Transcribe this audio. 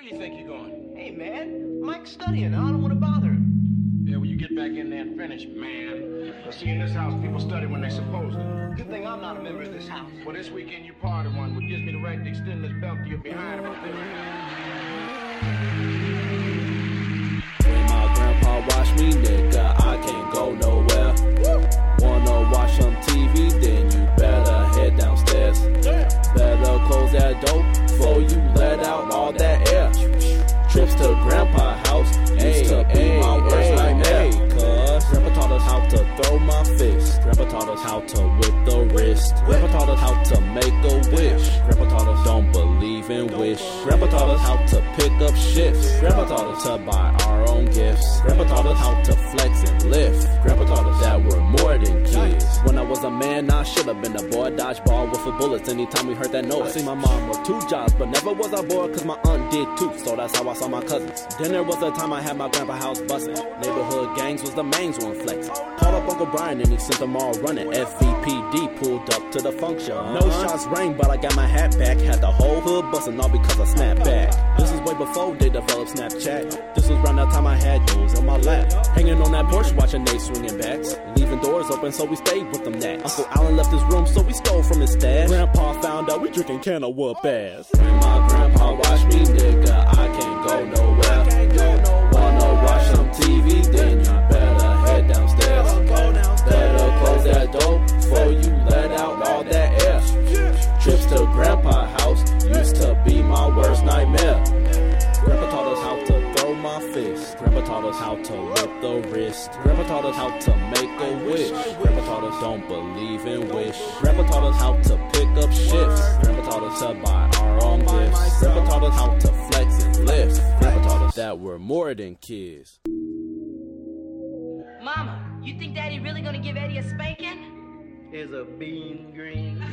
Where you think you're going? Hey, man, Mike's studying. I don't want to bother him. Yeah, well, you get back in there and finish, man. I see in this house, people study when they're supposed to. Good thing I'm not a member of this house. Well, this weekend you're part of one, which gives me the right to extend this belt to your behind if I When my grandpa watch me, nigga, I can't go nowhere. Wanna watch some TV, then you better head downstairs. Better close that door before you to grandpa house used to be my worst nightmare. Cause grandpa taught us how to throw my fist. Grandpa taught us how to whip the wrist. Grandpa taught us how to make a wish. Grandpa taught us don't believe in wish. Grandpa taught us how to pick up shifts. Grandpa taught us to buy our own gifts. Grandpa taught us how to flex was a man, I should have been a boy. Dodgeball with the bullets anytime we heard that noise. I see my mom work two jobs, but never was I bored cause my aunt did too. So that's how I saw my cousins. Then there was the time I had my grandpa house busting. Neighborhood gangs was the main one flexing. Called up Uncle Brian and he sent them all running. FVPD pulled up to the function. Uh-huh. No shots rang, but I got my hat back. Had the whole hood busting all because I snapped back. This is way before they developed Snapchat. This was around that time I had those on my lap. Hanging that porch watching they swinging bats. Leaving doors open so we stayed with them nats. Uncle Allen left his room so we stole from his stash. Grandpa found out we drinking can of whoop ass. When my grandpa watch me, nigga, I can't go nowhere. Wanna taught us how to whip the wrist. Grandpa taught us how to make a wish. Grandpa taught us don't believe in wish. Grandpa taught us how to pick up shifts. Grandpa taught us to buy our own gifts. Grandpa taught us how to flex and lift. Grandpa taught us that we're more than kids. Mama, you think Daddy really gonna give Eddie a spanking? Is a bean green?